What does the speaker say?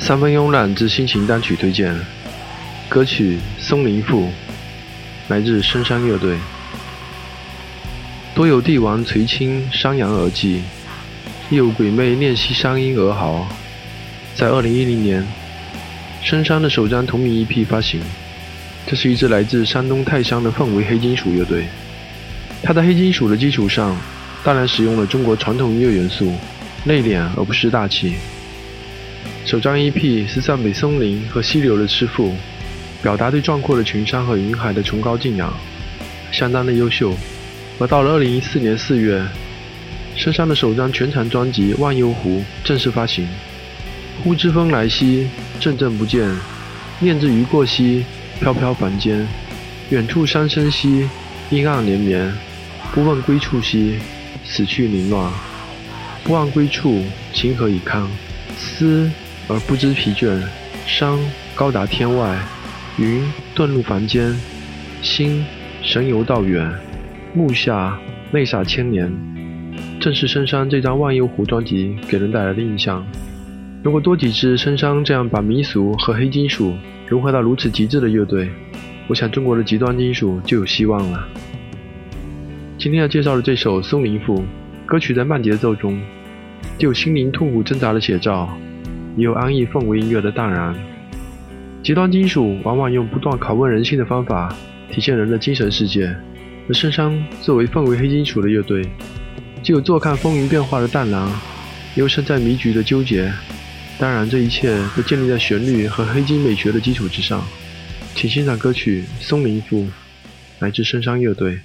三分慵懒之心情单曲推荐，歌曲《松林赋》来自深山乐队。多有帝王垂青山羊而祭，亦有鬼魅念溪山阴而嚎。在二零一零年，深山的首张同名 EP 发行。这是一支来自山东泰山的氛围黑金属乐队。它在黑金属的基础上，当然使用了中国传统音乐元素，内敛而不失大气。首张 EP 是赞美松林和溪流的诗赋，表达对壮阔的群山和云海的崇高敬仰，相当的优秀。而到了2014年4月，深山的首张全长专辑《忘忧湖》正式发行。呼之风来兮，阵阵不见；念之鱼过兮，飘飘凡间。远处山声兮，阴暗连绵。不问归处兮，死去凌乱。不忘归处，情何以堪？思。而不知疲倦，山高达天外，云遁入凡间，心神游道远，目下泪洒千年。正是深山这张《忘忧湖》专辑给人带来的印象。如果多几支深山这样把民俗和黑金属融合到如此极致的乐队，我想中国的极端金属就有希望了。今天要介绍的这首《松林赋》，歌曲在慢节奏中，就有心灵痛苦挣扎的写照。也有安逸氛围音乐的淡然。极端金属往往用不断拷问人性的方法体现人的精神世界，而深山作为氛围黑金属的乐队，既有坐看风云变化的淡然，又身在迷局的纠结。当然，这一切都建立在旋律和黑金美学的基础之上。请欣赏歌曲《松林赋》，来自深山乐队。